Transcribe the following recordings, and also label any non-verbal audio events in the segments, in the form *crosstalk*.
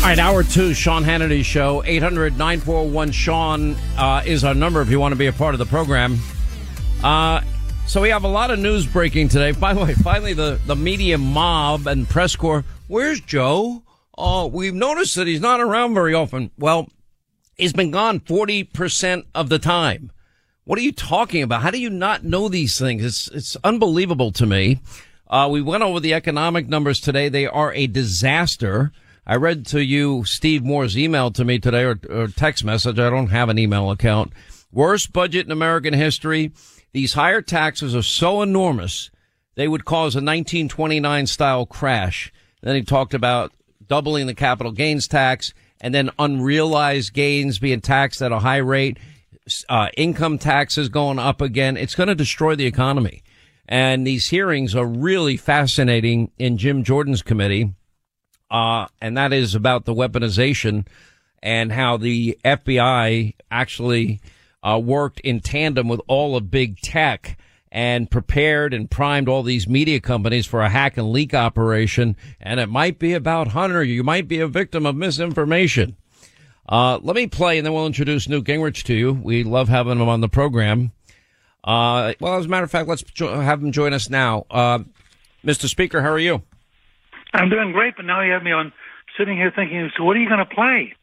All right, hour two, Sean Hannity Show. 800 941 Sean uh, is our number if you want to be a part of the program. Uh, so we have a lot of news breaking today. By the way, finally, the, the media mob and press corps. Where's Joe? Oh, we've noticed that he's not around very often. Well, he's been gone 40% of the time. What are you talking about? How do you not know these things? It's, it's unbelievable to me. Uh, we went over the economic numbers today. They are a disaster. I read to you Steve Moore's email to me today or, or text message. I don't have an email account. Worst budget in American history. These higher taxes are so enormous, they would cause a 1929 style crash. Then he talked about doubling the capital gains tax and then unrealized gains being taxed at a high rate, uh, income taxes going up again. It's going to destroy the economy. And these hearings are really fascinating in Jim Jordan's committee uh, and that is about the weaponization and how the FBI actually uh, worked in tandem with all of big tech and prepared and primed all these media companies for a hack and leak operation. And it might be about Hunter. You might be a victim of misinformation. Uh, let me play and then we'll introduce Newt Gingrich to you. We love having him on the program. Uh, well, as a matter of fact, let's jo- have him join us now. Uh, Mr. Speaker, how are you? I'm doing great, but now you have me on sitting here thinking, so what are you going to play?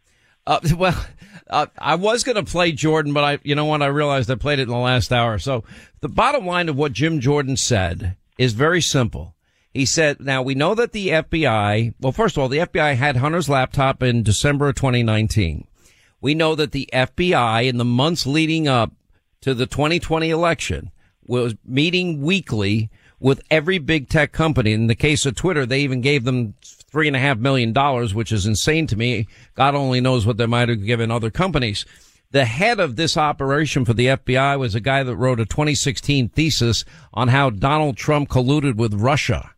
Uh, *laughs* well, uh, I was going to play Jordan, but I, you know what? I realized I played it in the last hour. So the bottom line of what Jim Jordan said is very simple. He said, now we know that the FBI, well, first of all, the FBI had Hunter's laptop in December of 2019. We know that the FBI in the months leading up to the 2020 election was meeting weekly with every big tech company. In the case of Twitter, they even gave them three and a half million dollars, which is insane to me. God only knows what they might have given other companies. The head of this operation for the FBI was a guy that wrote a 2016 thesis on how Donald Trump colluded with Russia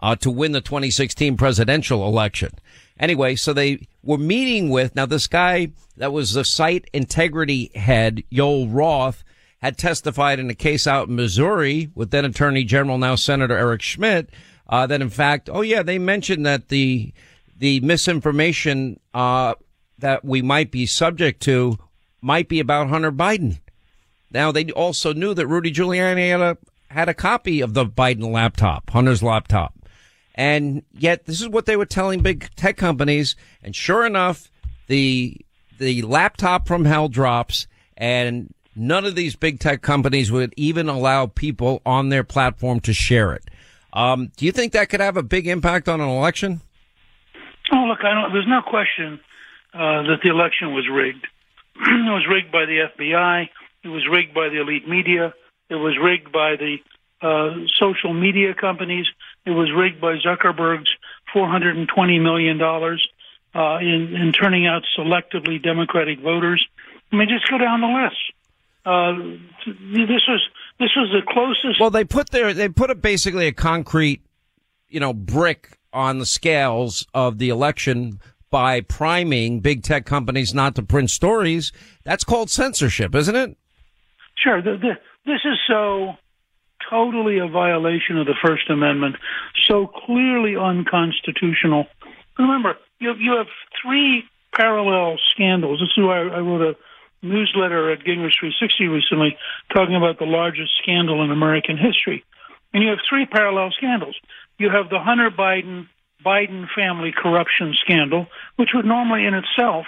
uh, to win the 2016 presidential election. Anyway, so they were meeting with now this guy that was the site integrity head, Joel Roth, had testified in a case out in Missouri with then Attorney General, now Senator Eric Schmitt, uh, that in fact, oh yeah, they mentioned that the the misinformation uh, that we might be subject to might be about Hunter Biden. Now they also knew that Rudy Giuliani had a had a copy of the Biden laptop, Hunter's laptop, and yet this is what they were telling big tech companies. And sure enough, the the laptop from hell drops, and None of these big tech companies would even allow people on their platform to share it. Um, do you think that could have a big impact on an election? Oh, look, there's no question uh, that the election was rigged. *clears throat* it was rigged by the FBI. It was rigged by the elite media. It was rigged by the uh, social media companies. It was rigged by Zuckerberg's $420 million uh, in, in turning out selectively Democratic voters. I mean, just go down the list. Uh, this was this was the closest. Well, they put their they put a, basically a concrete, you know, brick on the scales of the election by priming big tech companies not to print stories. That's called censorship, isn't it? Sure. The, the, this is so totally a violation of the First Amendment, so clearly unconstitutional. Remember, you have, you have three parallel scandals. This is why I wrote a newsletter at Gingrich 360 recently talking about the largest scandal in American history. And you have three parallel scandals. You have the Hunter Biden Biden family corruption scandal, which would normally in itself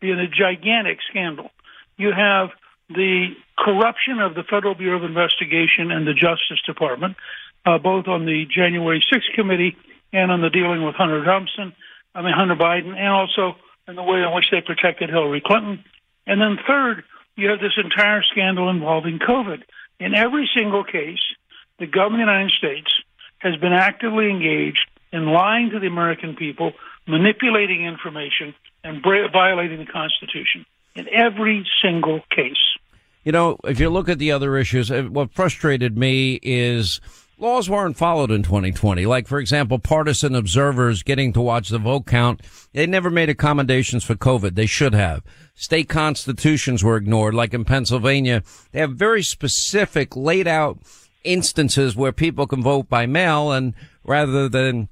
be a gigantic scandal. You have the corruption of the Federal Bureau of Investigation and the Justice Department, uh, both on the January 6th committee and on the dealing with Hunter Thompson, I mean Hunter Biden, and also in the way in which they protected Hillary Clinton. And then third, you have this entire scandal involving COVID. In every single case, the government of the United States has been actively engaged in lying to the American people, manipulating information, and violating the Constitution in every single case. You know, if you look at the other issues, uh, what frustrated me is laws weren't followed in 2020. Like, for example, partisan observers getting to watch the vote count. They never made accommodations for COVID. They should have. State constitutions were ignored. Like in Pennsylvania, they have very specific laid out instances where people can vote by mail and rather than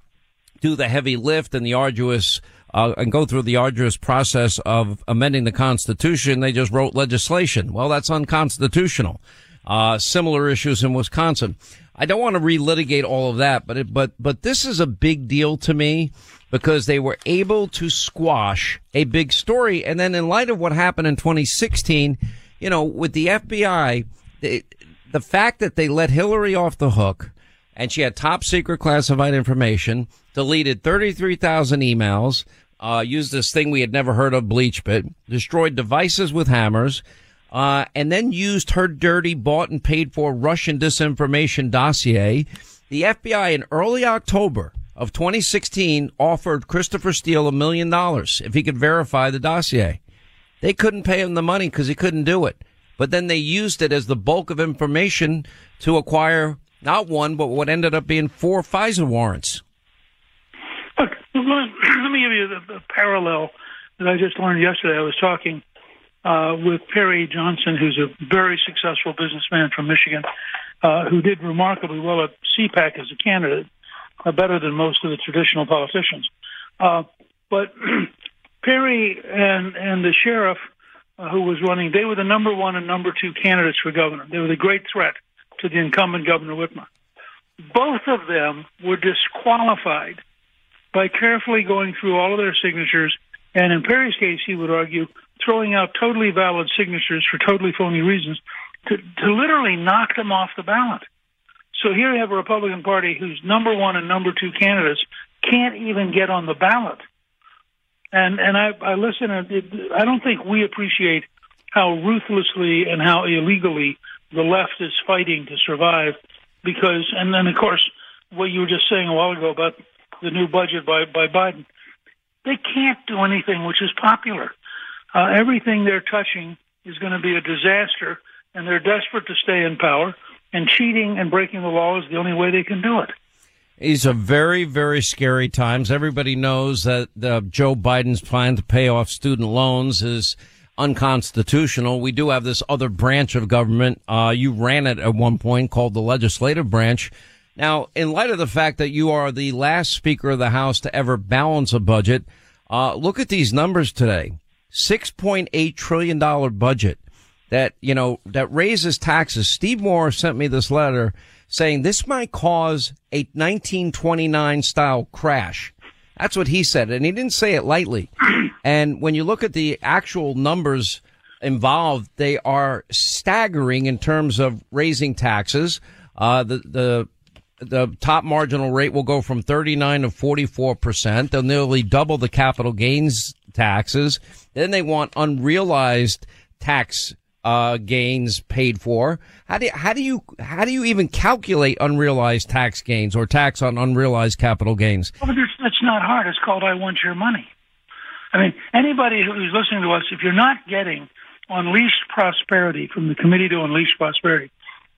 do the heavy lift and the arduous uh, and go through the arduous process of amending the Constitution. They just wrote legislation. Well, that's unconstitutional. Uh, similar issues in Wisconsin. I don't want to relitigate all of that, but it, but but this is a big deal to me because they were able to squash a big story, and then in light of what happened in 2016, you know, with the FBI, the, fact that they let Hillary off the hook and she had top secret classified information, deleted 33,000 emails, uh, used this thing we had never heard of, BleachBit, destroyed devices with hammers, uh, and then used her dirty bought and paid for Russian disinformation dossier. The FBI in early October of 2016 offered Christopher Steele a million dollars if he could verify the dossier. They couldn't pay him the money because he couldn't do it. But then they used it as the bulk of information to acquire not one, but what ended up being four FISA warrants. Look, *clears throat* let me give you the, the parallel that I just learned yesterday. I was talking uh, with Perry Johnson, who's a very successful businessman from Michigan, uh, who did remarkably well at CPAC as a candidate, uh, better than most of the traditional politicians. Uh, but *clears throat* Perry and and the sheriff uh, who was running, they were the number one and number two candidates for governor. They were the great threat to the incumbent Governor Whitmer. Both of them were disqualified by carefully going through all of their signatures, and in Perry's case, he would argue, throwing out totally valid signatures for totally phony reasons to, to literally knock them off the ballot. So here you have a Republican Party whose number one and number two candidates can't even get on the ballot. And and I, I listen. I don't think we appreciate how ruthlessly and how illegally the left is fighting to survive because, and then of course, what you were just saying a while ago about the new budget by, by Biden, they can't do anything which is popular. Uh, everything they're touching is going to be a disaster, and they're desperate to stay in power, and cheating and breaking the law is the only way they can do it. These are very, very scary times. Everybody knows that uh, Joe Biden's plan to pay off student loans is unconstitutional. We do have this other branch of government. Uh, you ran it at one point called the legislative branch. Now, in light of the fact that you are the last speaker of the House to ever balance a budget, uh, look at these numbers today. $6.8 trillion budget that, you know, that raises taxes. Steve Moore sent me this letter saying this might cause a 1929 style crash. That's what he said. And he didn't say it lightly. *clears throat* And when you look at the actual numbers involved, they are staggering in terms of raising taxes. Uh, the, the, the top marginal rate will go from 39 to 44 percent. They'll nearly double the capital gains taxes. Then they want unrealized tax uh, gains paid for. How do you, how do you how do you even calculate unrealized tax gains or tax on unrealized capital gains? Well, it's not hard. It's called "I want your money." I mean, anybody who's listening to us, if you're not getting Unleashed Prosperity from the Committee to Unleash Prosperity,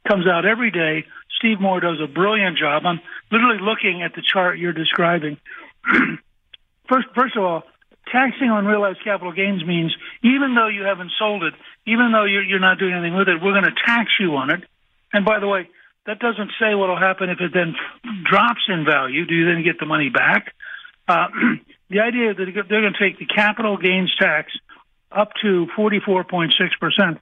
comes out every day. Steve Moore does a brilliant job. I'm literally looking at the chart you're describing. *clears throat* first, first of all, taxing on realized capital gains means even though you haven't sold it, even though you're, you're not doing anything with it, we're going to tax you on it. And by the way, that doesn't say what will happen if it then drops in value. Do you then get the money back? Uh, *clears throat* the idea that they're going to take the capital gains tax up to 44.6%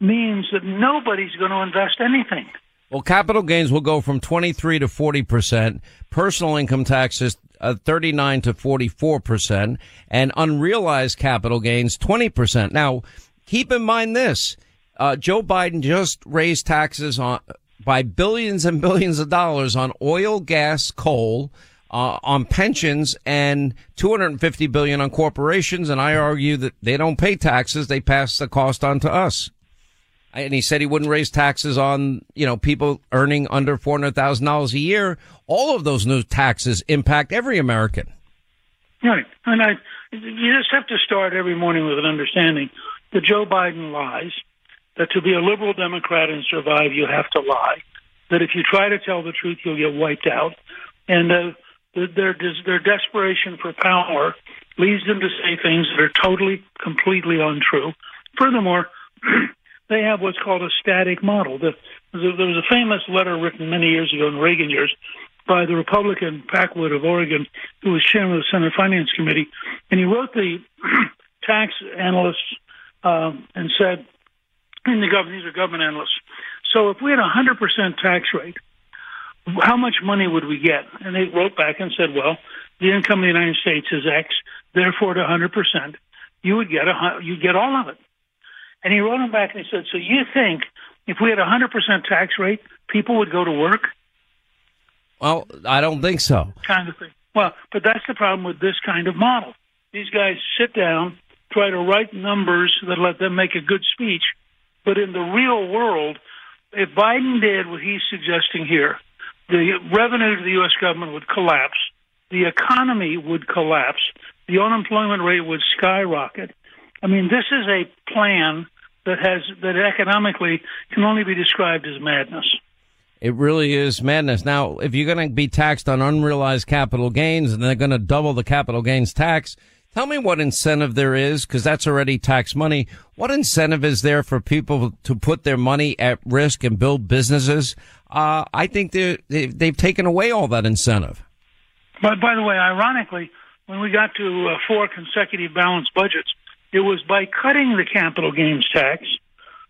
means that nobody's going to invest anything. Well, capital gains will go from 23 to 40%, personal income taxes uh, 39 to 44%, and unrealized capital gains 20%. Now, keep in mind this, uh, Joe Biden just raised taxes on by billions and billions of dollars on oil, gas, coal, uh, on pensions and 250 billion on corporations. And I argue that they don't pay taxes. They pass the cost on to us. And he said he wouldn't raise taxes on, you know, people earning under $400,000 a year. All of those new taxes impact every American. Right. And I, you just have to start every morning with an understanding that Joe Biden lies, that to be a liberal Democrat and survive, you have to lie, that if you try to tell the truth, you'll get wiped out. And uh, their their desperation for power leads them to say things that are totally, completely untrue. Furthermore, *clears throat* they have what's called a static model. The, there was a famous letter written many years ago in Reagan years by the Republican Packwood of Oregon, who was chairman of the Senate Finance Committee, and he wrote the *clears throat* tax analysts um, and said, in the government, these are government analysts. So if we had a hundred percent tax rate, how much money would we get? And they wrote back and said, well, the income of the United States is X, therefore, at a 100 percent, you would get a you get all of it. And he wrote him back and he said, so you think if we had a 100 percent tax rate, people would go to work? Well, I don't think so. Kind of thing. Well, but that's the problem with this kind of model. These guys sit down, try to write numbers that let them make a good speech, but in the real world, if Biden did what he's suggesting here, the revenue to the U.S. government would collapse, the economy would collapse, the unemployment rate would skyrocket. I mean, this is a plan that has that economically can only be described as madness. It really is madness. Now, if you're going to be taxed on unrealized capital gains and they're going to double the capital gains tax, tell me what incentive there is, because that's already tax money. What incentive is there for people to put their money at risk and build businesses? Uh, I think they they've taken away all that incentive. But by the way, ironically, when we got to uh, four consecutive balanced budgets, it was by cutting the capital gains tax,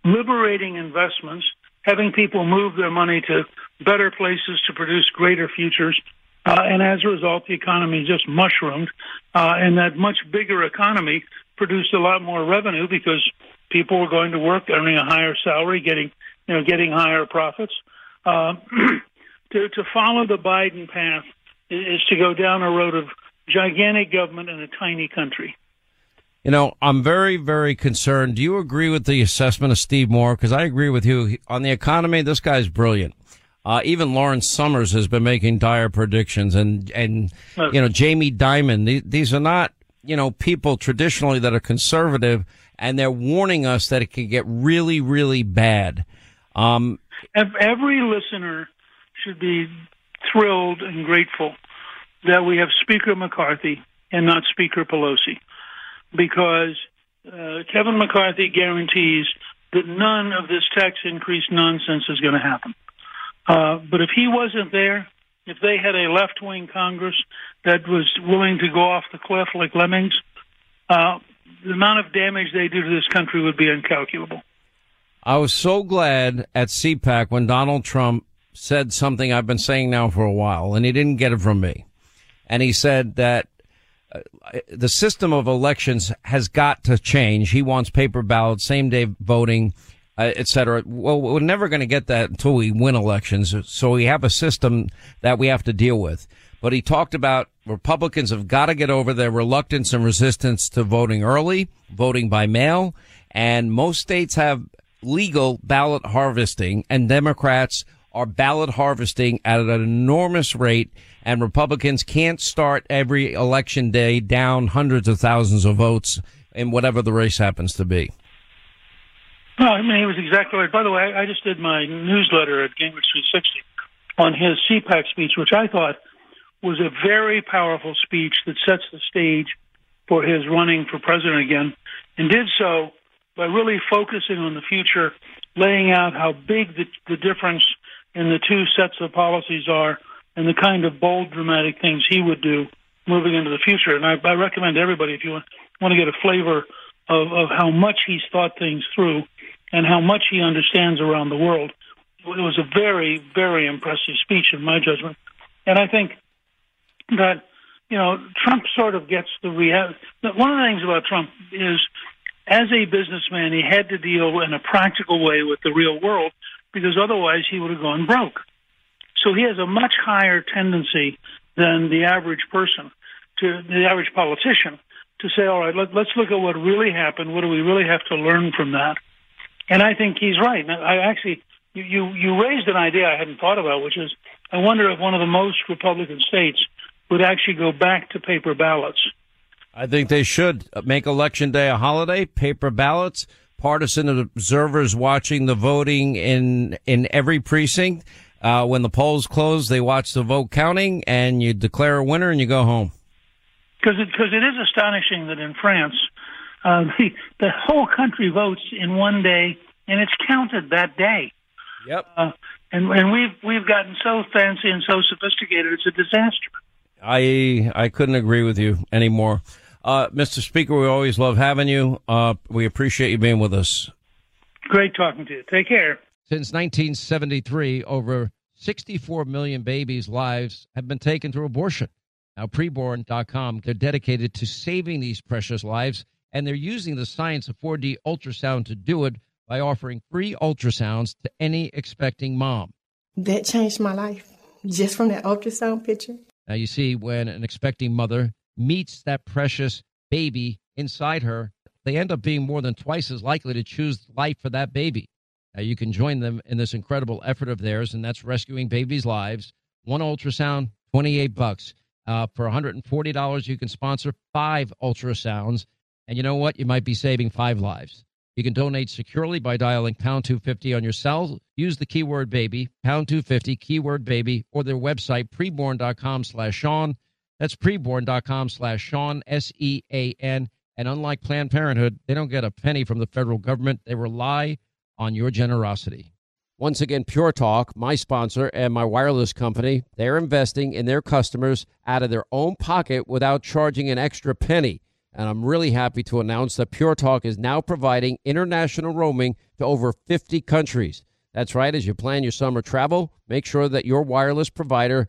liberating investments, having people move their money to better places to produce greater futures. Uh, and as a result, the economy just mushroomed. Uh, and that much bigger economy produced a lot more revenue because people were going to work, earning a higher salary, getting, you know, getting higher profits. Uh, *clears throat* to, to follow the Biden path is to go down a road of gigantic government in a tiny country. You know, I'm very, very concerned. Do you agree with the assessment of Steve Moore? Because I agree with you on the economy. This guy's brilliant. Uh, even Lawrence Summers has been making dire predictions, and and you know Jamie Dimon. These are not you know people traditionally that are conservative, and they're warning us that it could get really, really bad. Um, Every listener should be thrilled and grateful that we have Speaker McCarthy and not Speaker Pelosi because uh, Kevin McCarthy guarantees that none of this tax increase nonsense is going to happen. Uh, but if he wasn't there, if they had a left wing Congress that was willing to go off the cliff like lemmings, uh, the amount of damage they do to this country would be incalculable. I was so glad at CPAC when Donald Trump said something I've been saying now for a while, and he didn't get it from me. And he said that the system of elections has got to change. He wants paper ballots, same day voting, uh, et cetera. Well, we're never going to get that until we win elections. So we have a system that we have to deal with. But he talked about Republicans have got to get over their reluctance and resistance to voting early, voting by mail. And most states have legal ballot harvesting, and Democrats are ballot harvesting at an enormous rate, and Republicans can't start every election day down hundreds of thousands of votes in whatever the race happens to be. No, I mean, he was exactly right. By the way, I just did my newsletter at Gingrich 360 on his CPAC speech, which I thought was a very powerful speech that sets the stage for his running for president again, and did so by really focusing on the future, laying out how big the, the difference in the two sets of policies are, and the kind of bold, dramatic things he would do moving into the future. And I, I recommend everybody, if you want, want to get a flavor of, of how much he's thought things through and how much he understands around the world, it was a very, very impressive speech, in my judgment. And I think that you know Trump sort of gets the reality. One of the things about Trump is, as a businessman, he had to deal in a practical way with the real world because otherwise he would have gone broke. So he has a much higher tendency than the average person, to the average politician, to say, all right, let, let's look at what really happened. What do we really have to learn from that? And I think he's right. I actually, you, you, you raised an idea I hadn't thought about, which is I wonder if one of the most Republican states would actually go back to paper ballots. I think they should make election day a holiday, paper ballots, partisan observers watching the voting in in every precinct. Uh, when the polls close, they watch the vote counting, and you declare a winner, and you go home. Because it, cause it is astonishing that in France, uh, *laughs* the, the whole country votes in one day, and it's counted that day. Yep. Uh, and and we've we've gotten so fancy and so sophisticated, it's a disaster. I I couldn't agree with you anymore. Uh, Mr. Speaker, we always love having you. Uh, we appreciate you being with us. Great talking to you. Take care. Since 1973, over 64 million babies' lives have been taken through abortion. Now, preborn.com, they're dedicated to saving these precious lives, and they're using the science of 4D ultrasound to do it by offering free ultrasounds to any expecting mom. That changed my life just from that ultrasound picture. Now, you see, when an expecting mother meets that precious baby inside her, they end up being more than twice as likely to choose life for that baby. Now, you can join them in this incredible effort of theirs, and that's rescuing babies' lives. One ultrasound, 28 bucks. Uh, for $140, you can sponsor five ultrasounds. And you know what? You might be saving five lives. You can donate securely by dialing pound 250 on your cell. Use the keyword baby, pound 250, keyword baby, or their website, preborn.com slash Sean. That's preborn.com slash Sean, S E A N. And unlike Planned Parenthood, they don't get a penny from the federal government. They rely on your generosity. Once again, Pure Talk, my sponsor and my wireless company, they're investing in their customers out of their own pocket without charging an extra penny. And I'm really happy to announce that Pure Talk is now providing international roaming to over 50 countries. That's right, as you plan your summer travel, make sure that your wireless provider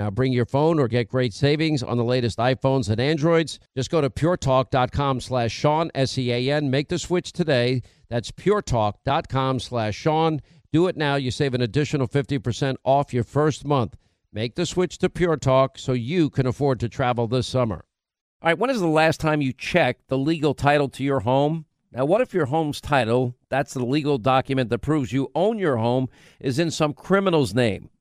Now bring your phone or get great savings on the latest iPhones and Androids. Just go to puretalk.com slash Sean, S-E-A-N. Make the switch today. That's puretalk.com slash Sean. Do it now. You save an additional 50% off your first month. Make the switch to Pure Talk so you can afford to travel this summer. All right, when is the last time you checked the legal title to your home? Now, what if your home's title, that's the legal document that proves you own your home, is in some criminal's name?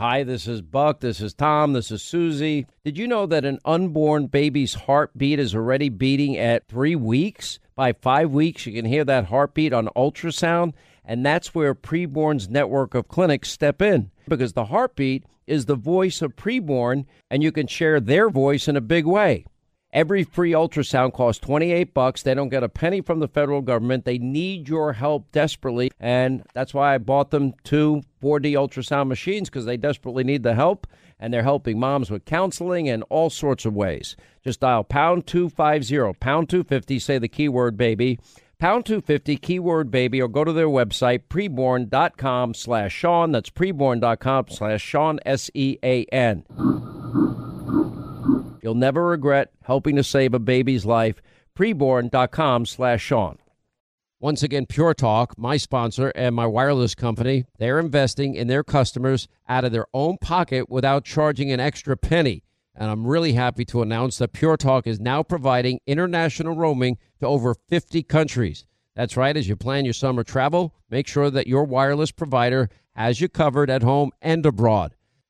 Hi, this is Buck. This is Tom. This is Susie. Did you know that an unborn baby's heartbeat is already beating at three weeks? By five weeks, you can hear that heartbeat on ultrasound, and that's where Preborn's network of clinics step in because the heartbeat is the voice of preborn, and you can share their voice in a big way. Every free ultrasound costs 28 bucks. They don't get a penny from the federal government. They need your help desperately, and that's why I bought them two 4D ultrasound machines because they desperately need the help, and they're helping moms with counseling and all sorts of ways. Just dial pound 250, pound 250, say the keyword baby, pound 250, keyword baby, or go to their website, preborn.com slash Sean. That's preborn.com slash Sean, S-E-A-N. You'll never regret helping to save a baby's life. Preborn.com slash Sean. Once again, Pure Talk, my sponsor and my wireless company, they're investing in their customers out of their own pocket without charging an extra penny. And I'm really happy to announce that Pure Talk is now providing international roaming to over 50 countries. That's right, as you plan your summer travel, make sure that your wireless provider has you covered at home and abroad.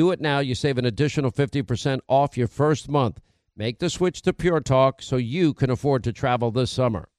Do it now. You save an additional 50% off your first month. Make the switch to Pure Talk so you can afford to travel this summer.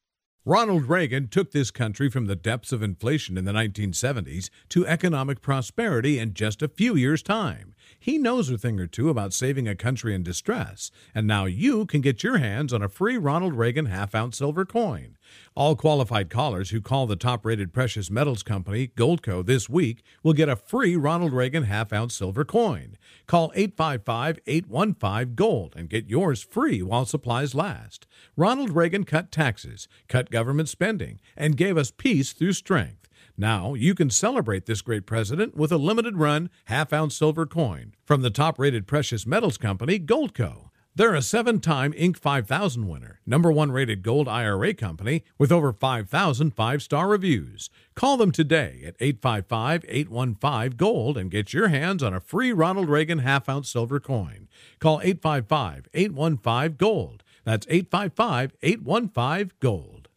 Ronald Reagan took this country from the depths of inflation in the 1970s to economic prosperity in just a few years' time. He knows a thing or two about saving a country in distress, and now you can get your hands on a free Ronald Reagan half ounce silver coin. All qualified callers who call the top rated precious metals company, Goldco, this week will get a free Ronald Reagan half ounce silver coin. Call 855 815 Gold and get yours free while supplies last. Ronald Reagan cut taxes, cut government spending, and gave us peace through strength. Now you can celebrate this great president with a limited run half ounce silver coin from the top rated precious metals company, Goldco. They're a seven time Inc. 5000 winner, number one rated gold IRA company with over 5,000 five star reviews. Call them today at 855 815 Gold and get your hands on a free Ronald Reagan half ounce silver coin. Call 855 815 Gold. That's 855 815 Gold.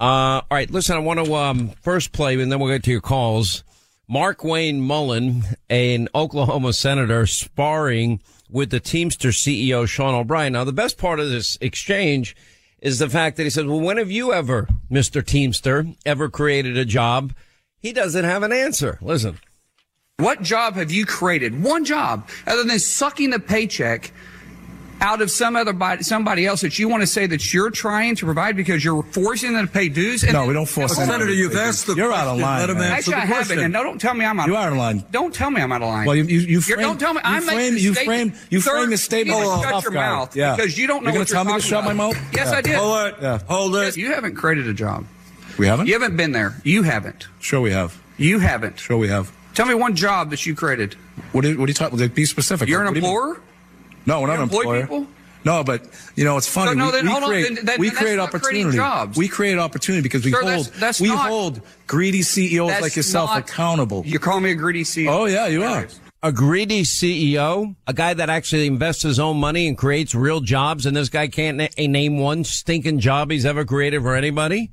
Uh, all right, listen, I want to um, first play, and then we'll get to your calls. Markwayne Mullen, an Oklahoma senator, sparring with the Teamster CEO, Sean O'Brien. Now, the best part of this exchange is the fact that he says, well, when have you ever, Mr. Teamster, ever created a job? He doesn't have an answer. Listen. What job have you created? One job other than sucking the paycheck out of some other body, somebody else that you want to say that you're trying to provide because you're forcing them to pay dues? And no, we don't force them. Senator, you've asked the You're question. out of line. Let him man. answer Actually, I the haven't, question. and don't tell me I'm out. Of line. You are out of line. Don't tell me I'm out of line. Well, you you, you frame, don't tell me. I'm frame, making you statement. frame you Sir, frame the statement you like shut your guy. mouth yeah. because you don't know You're what gonna you're tell me to shut my mouth? Yes, Yeah. I did. Hold it. Yeah. Hold it. Yes, you haven't created a job. We haven't. You haven't been there. You haven't. Sure, we have. You haven't. Sure, we have. Tell me one job that you created. What are, what are you talking? Like, be specific. You're What an you employer. No, we're not You an employer. people? No, but you know it's funny. So, no, we, then we hold on, create, then- then- we create that's not creating opportunity. jobs. We create opportunity because we Sir, hold that's- that's we not- hold greedy CEOs like yourself not- accountable. You call me a greedy CEO. Oh yeah, you are. A greedy CEO, a guy that actually invests his own money and creates real jobs, and this guy can't na- name one stinking job he's ever created for anybody.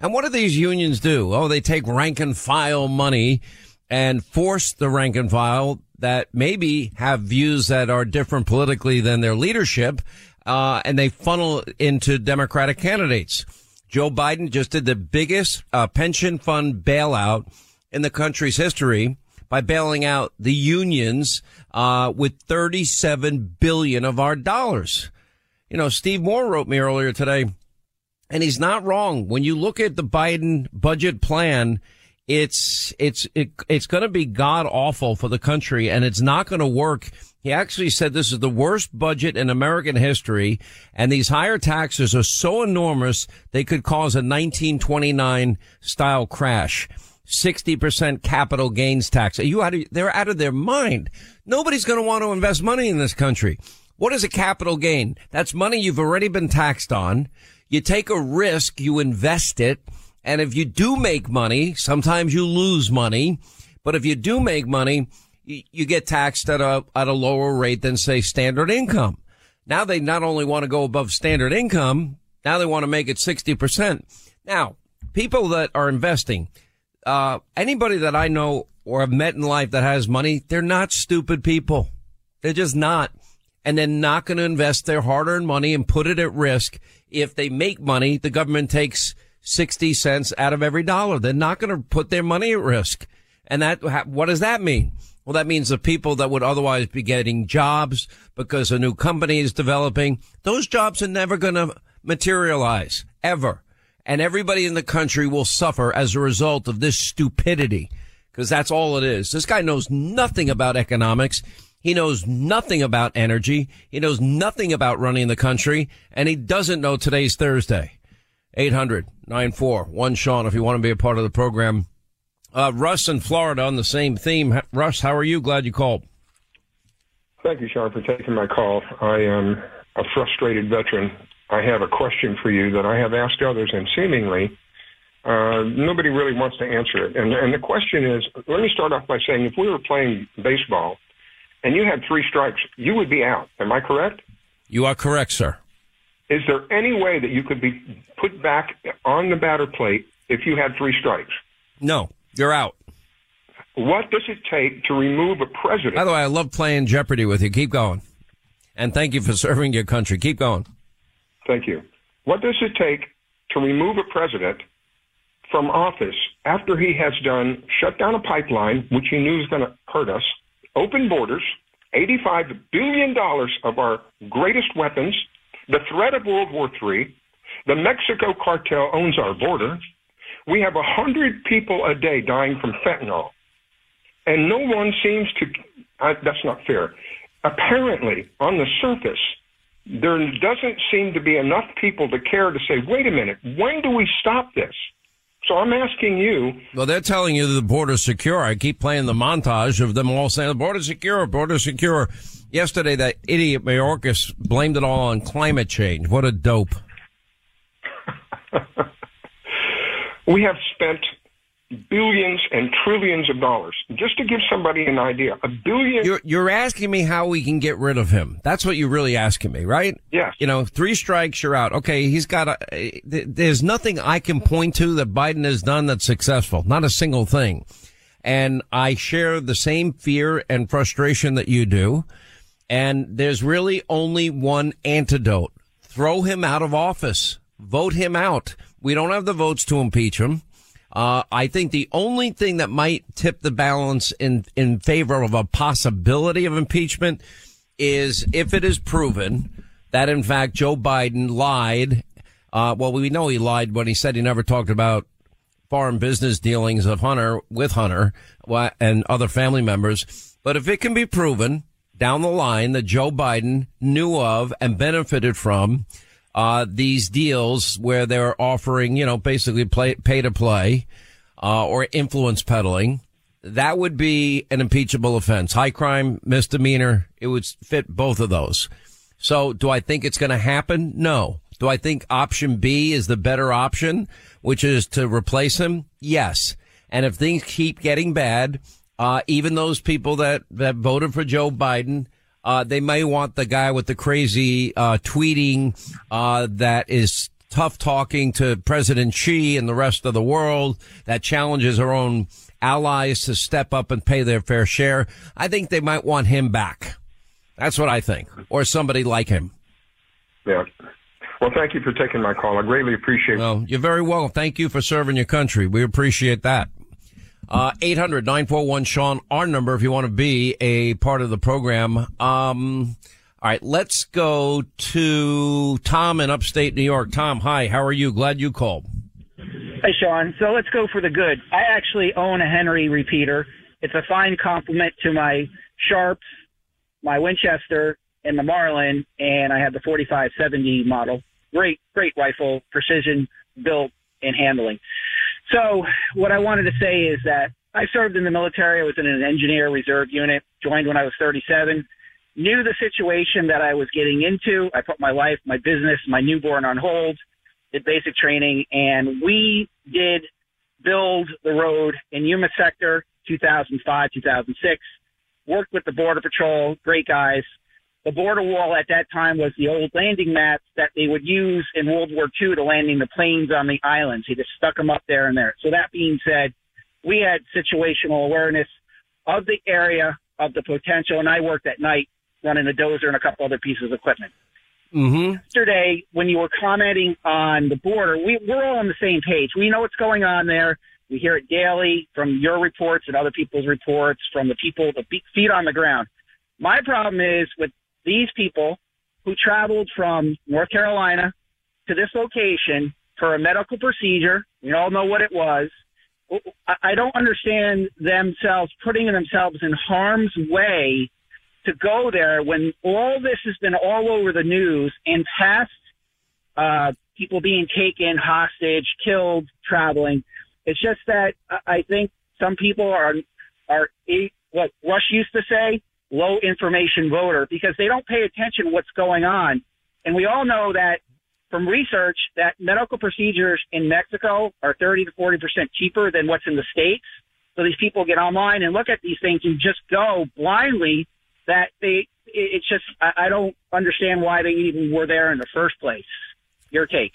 And what do these unions do? Oh, they take rank and file money and force the rank and file that maybe have views that are different politically than their leadership, uh, and they funnel into Democratic candidates. Joe Biden just did the biggest uh, pension fund bailout in the country's history by bailing out the unions uh, with 37 billion of our dollars. You know, Steve Moore wrote me earlier today, and he's not wrong. When you look at the Biden budget plan, it's it's it, it's going to be god awful for the country, and it's not going to work. He actually said this is the worst budget in American history, and these higher taxes are so enormous they could cause a 1929 style crash. 60% capital gains tax. Are you out of, they're out of their mind. Nobody's going to want to invest money in this country. What is a capital gain? That's money you've already been taxed on. You take a risk, you invest it. And if you do make money, sometimes you lose money. But if you do make money, you, get taxed at a, at a lower rate than say standard income. Now they not only want to go above standard income, now they want to make it 60%. Now, people that are investing, uh, anybody that I know or have met in life that has money, they're not stupid people. They're just not. And they're not going to invest their hard earned money and put it at risk. If they make money, the government takes 60 cents out of every dollar. They're not going to put their money at risk. And that, what does that mean? Well, that means the people that would otherwise be getting jobs because a new company is developing, those jobs are never going to materialize ever. And everybody in the country will suffer as a result of this stupidity because that's all it is. This guy knows nothing about economics. He knows nothing about energy. He knows nothing about running the country and he doesn't know today's Thursday. 800 941 Sean if you want to be a part of the program. Uh, Russ in Florida on the same theme. Russ, how are you? Glad you called. Thank you, Sean, for taking my call. I am a frustrated veteran. I have a question for you that I have asked others, and seemingly uh, nobody really wants to answer it. And, and the question is let me start off by saying if we were playing baseball and you had three strikes, you would be out. Am I correct? You are correct, sir. Is there any way that you could be put back on the batter plate if you had three strikes? No. You're out. What does it take to remove a president? By the way, I love playing Jeopardy with you. Keep going. And thank you for serving your country. Keep going. Thank you. What does it take to remove a president from office after he has done shut down a pipeline, which he knew was going to hurt us, open borders, $85 billion of our greatest weapons, the threat of World War III, the Mexico cartel owns our border, we have 100 people a day dying from fentanyl, and no one seems to. Uh, that's not fair. Apparently, on the surface, there doesn't seem to be enough people to care to say, wait a minute, when do we stop this? So I'm asking you. Well, they're telling you the border's secure. I keep playing the montage of them all saying the border's secure, border's secure. Yesterday, that idiot Mayorkas blamed it all on climate change. What a dope. *laughs* We have spent billions and trillions of dollars. Just to give somebody an idea, a billion. You're, you're asking me how we can get rid of him. That's what you're really asking me, right? Yes. You know, three strikes, you're out. Okay, he's got a. Eh, there's nothing I can point to that Biden has done that's successful. Not a single thing. And I share the same fear and frustration that you do. And there's really only one antidote. Throw him out of office. Vote him out. We don't have the votes to impeach him. Uh, I think the only thing that might tip the balance in, in favor of a possibility of impeachment is if it is proven that in fact Joe Biden lied. Uh, well, we know he lied when he said he never talked about foreign business dealings of Hunter with Hunter and other family members. But if it can be proven down the line that Joe Biden knew of and benefited from uh, these deals where they're offering, you know, basically play, pay to play, uh, or influence peddling. That would be an impeachable offense. High crime, misdemeanor. It would fit both of those. So do I think it's going to happen? No. Do I think option B is the better option, which is to replace him? Yes. And if things keep getting bad, uh, even those people that, that voted for Joe Biden, uh, they may want the guy with the crazy uh, tweeting uh, that is tough talking to President Xi and the rest of the world that challenges our own allies to step up and pay their fair share. I think they might want him back. That's what I think, or somebody like him. Yeah. Well, thank you for taking my call. I greatly appreciate it. Well, you're very welcome. Thank you for serving your country. We appreciate that. Uh, 800-941-SEAN, our number if you want to be a part of the program. Um, all right, let's go to Tom in upstate New York. Tom, hi, how are you? Glad you called. Hey, Sean. So let's go for the good. I actually own a Henry repeater. It's a fine compliment to my Sharps, my Winchester, and the Marlin, and I have the 4570 model. Great, great rifle, precision built and handling. So what I wanted to say is that I served in the military. I was in an engineer reserve unit, joined when I was 37, knew the situation that I was getting into. I put my life, my business, my newborn on hold, did basic training, and we did build the road in Yuma sector 2005, 2006. Worked with the Border Patrol, great guys. The border wall at that time was the old landing mats that they would use in World War II to landing the planes on the islands. He just stuck them up there and there. So that being said, we had situational awareness of the area of the potential, and I worked at night running a dozer and a couple other pieces of equipment. Mm-hmm. Yesterday, when you were commenting on the border, we, we're all on the same page. We know what's going on there. We hear it daily from your reports and other people's reports, from the people, the feet on the ground. My problem is with these people who traveled from North Carolina to this location for a medical procedure. We all know what it was. I don't understand themselves putting themselves in harm's way to go there when all this has been all over the news and past uh, people being taken hostage, killed, traveling. It's just that I think some people are are what Rush used to say, low information voter, because they don't pay attention what's going on. And we all know that from research that medical procedures in Mexico are 30 to 40 percent cheaper than what's in the states. So these people get online and look at these things and just go blindly. That they, it's just I don't understand why they even were there in the first place. Your take.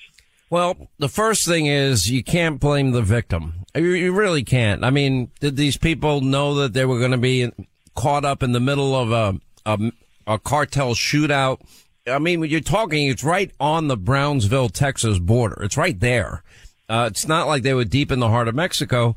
Well, the first thing is you can't blame the victim. You, you really can't. I mean, did these people know that they were going to be caught up in the middle of a, a, a cartel shootout? I mean, when you're talking, it's right on the Brownsville, Texas border. It's right there. Uh, it's not like they were deep in the heart of Mexico.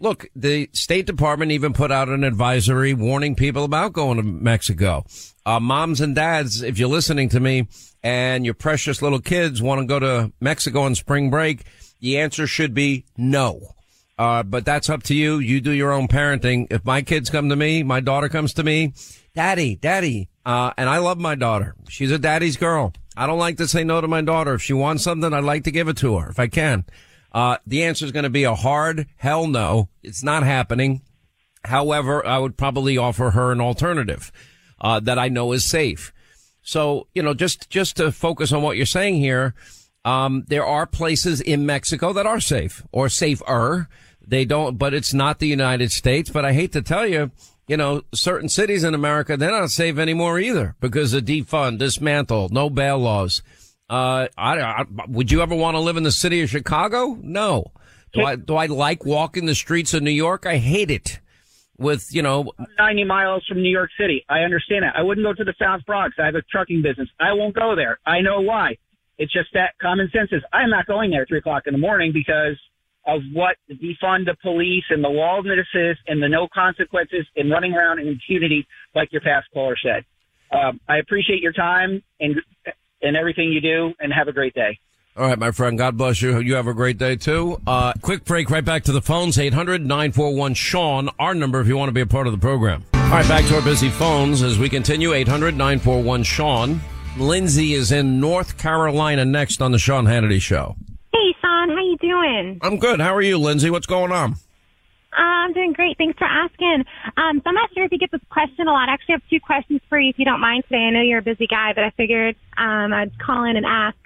Look, the State Department even put out an advisory warning people about going to Mexico. Uh, moms and dads, if you're listening to me and your precious little kids want to go to Mexico on spring break, the answer should be no. Uh, but that's up to you. You do your own parenting. If my kids come to me, my daughter comes to me, daddy, daddy, uh, and I love my daughter. She's a daddy's girl. I don't like to say no to my daughter. If she wants something, I'd like to give it to her if I can. Uh, the answer is going to be a hard hell no. It's not happening. However, I would probably offer her an alternative, uh, that I know is safe. So, you know, just, just to focus on what you're saying here, um, there are places in Mexico that are safe or safer. They don't, but it's not the United States. But I hate to tell you, you know, certain cities in America, they're not safe anymore either because of defund, dismantle, no bail laws. Uh, I, I, would you ever want to live in the city of Chicago? No. Do I, do I like walking the streets of New York? I hate it with, you know, 90 miles from New York City. I understand that. I wouldn't go to the South Bronx. I have a trucking business. I won't go there. I know why. It's just that common sense is I'm not going there at three o'clock in the morning because of what defund the police and the lawlessness and the no consequences and running around in impunity, like your past caller said. Um, I appreciate your time and and everything you do, and have a great day. All right, my friend. God bless you. You have a great day too. Uh, quick break. Right back to the phones. 800-941-SEAN. Our number if you want to be a part of the program. All right, back to our busy phones as we continue. 800-941-SEAN. Lindsay is in North Carolina next on the Sean Hannity Show. Hey, Sean. How you doing? I'm good. How are you, Lindsay? What's going on? Uh, I'm doing great. Thanks for asking. Um, so I'm not sure if you get this question a lot. I actually have two questions for you, if you don't mind today. I know you're a busy guy, but I figured um, I'd call in and ask.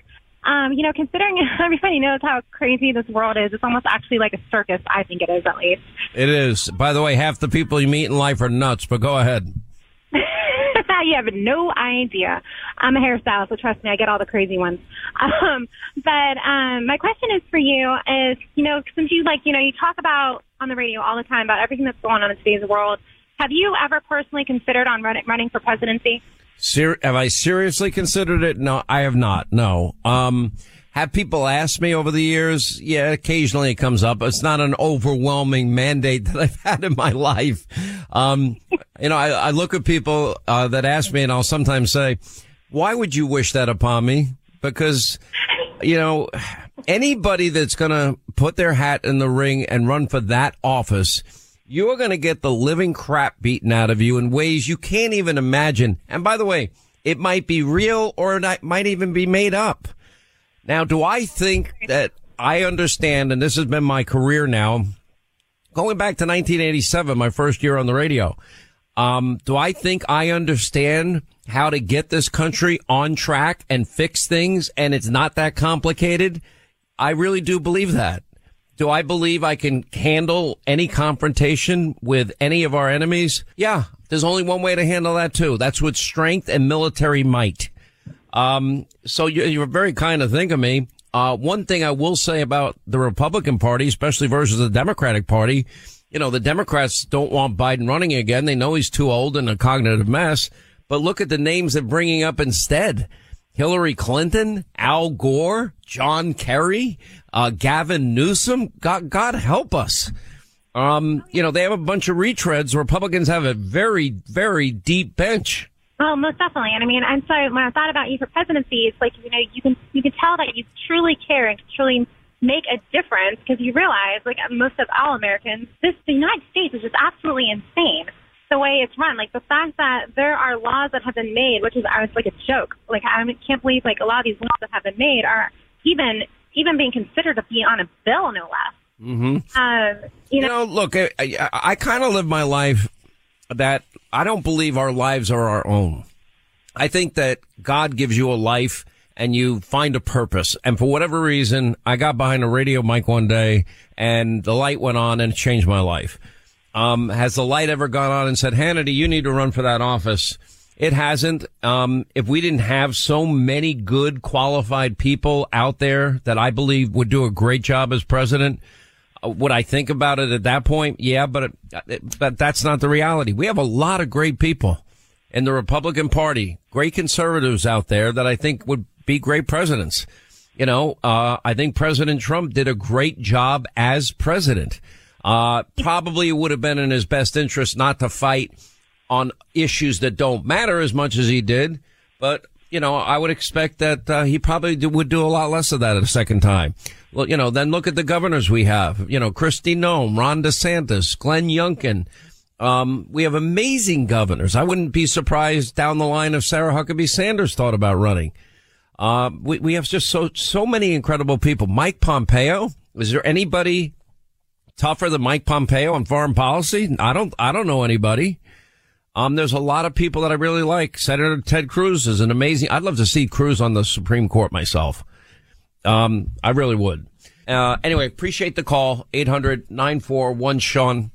Um, you know, considering *laughs* everybody knows how crazy this world is, it's almost actually like a circus. I think it is, at least. It is. By the way, half the people you meet in life are nuts. But go ahead. *laughs* you have no idea. I'm a hairstylist, so trust me, I get all the crazy ones. *laughs* Um, but um, my question is for you: is you know, since you like, you know, you talk about on the radio all the time about everything that's going on in today's world. Have you ever personally considered on running running for presidency? Ser- have I seriously considered it? No, I have not. No. Um, have people asked me over the years? Yeah, occasionally it comes up. It's not an overwhelming mandate *laughs* that I've had in my life. Um, you know, I, I, look at people uh, that ask me, and I'll sometimes say, "Why would you wish that upon me?" Because, you know, anybody that's going to put their hat in the ring and run for that office, you are going to get the living crap beaten out of you in ways you can't even imagine. And by the way, it might be real or it might even be made up. Now, do I think that I understand, and this has been my career now, going back to 1987, my first year on the radio. Um, do I think I understand how to get this country on track and fix things and it's not that complicated? I really do believe that. Do I believe I can handle any confrontation with any of our enemies? Yeah, there's only one way to handle that too. That's with strength and military might. Um, so you, you're very kind to think of me. Uh, one thing I will say about the Republican Party, especially versus the Democratic Party, you know, the Democrats don't want Biden running again. They know he's too old and a cognitive mess. But look at the names they're bringing up instead. Hillary Clinton, Al Gore, John Kerry, uh, Gavin Newsom. God, God help us. Um, you know, they have a bunch of retreads. Republicans have a very, very deep bench. Well, most definitely. And I mean, and so when I thought about you for presidency, it's like, you know, you can, you can tell that you truly care and truly make a difference because you realize, like most of all Americans, this the United States is just absolutely insane the way it's run. Like the fact that there are laws that have been made, which is I was like a joke. Like I can't believe like a lot of these laws that have been made are even even being considered to be on a bill, no less. Mm-hmm. Um, you, know, you know, look, I, I, I kind of live my life that I don't believe our lives are our own. I think that God gives you a life and you find a purpose. And for whatever reason, I got behind a radio mic one day and the light went on and it changed my life. Um, has the light ever gone on and said, Hannity, you need to run for that office? It hasn't. Um, if we didn't have so many good qualified people out there that I believe would do a great job as president, would I think about it at that point? Yeah, but, but that's not the reality. We have a lot of great people in the Republican Party, great conservatives out there that I think would be great presidents. You know, uh, I think President Trump did a great job as president. Uh, probably it would have been in his best interest not to fight on issues that don't matter as much as he did. But, you know, I would expect that uh, he probably do, would do a lot less of that a second time. Well, you know, then look at the governors we have. You know, Kristi Noem, Ron DeSantis, Glenn Youngkin. Um, we have amazing governors. I wouldn't be surprised down the line if Sarah Huckabee Sanders thought about running. Uh, we, we have just so, so many incredible people. Mike Pompeo. Is there anybody tougher than Mike Pompeo on foreign policy? I don't, I don't know anybody. Um, there's a lot of people that I really like. Senator Ted Cruz is an amazing, I'd love to see Cruz on the Supreme Court myself. Um, I really would. Uh, anyway, appreciate the call. 800 941 Sean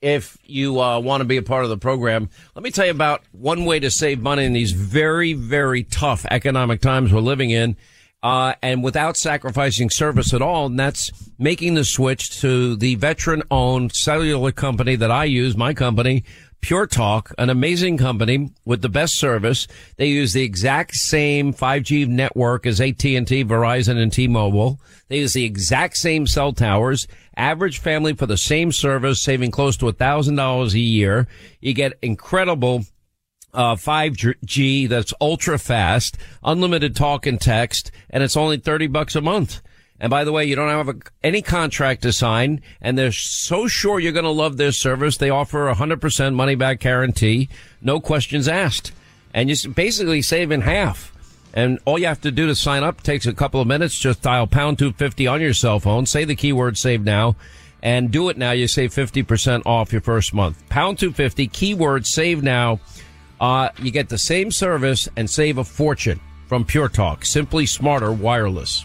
if you uh, want to be a part of the program. Let me tell you about one way to save money in these very, very tough economic times we're living in. Uh, and without sacrificing service at all, and that's making the switch to the veteran-owned cellular company that I use, my company, Pure Talk, an amazing company with the best service. They use the exact same 5G network as AT&T, Verizon, and T-Mobile. They use the exact same cell towers. Average family for the same service, saving close to a thousand dollars a year. You get incredible uh, 5G that's ultra fast, unlimited talk and text, and it's only 30 bucks a month. And by the way, you don't have a, any contract to sign, and they're so sure you're going to love their service. They offer a 100% money back guarantee, no questions asked. And you basically save in half. And all you have to do to sign up takes a couple of minutes. Just dial pound 250 on your cell phone, say the keyword save now, and do it now. You save 50% off your first month. Pound 250, keyword save now. Uh, you get the same service and save a fortune from Pure Talk. Simply smarter wireless.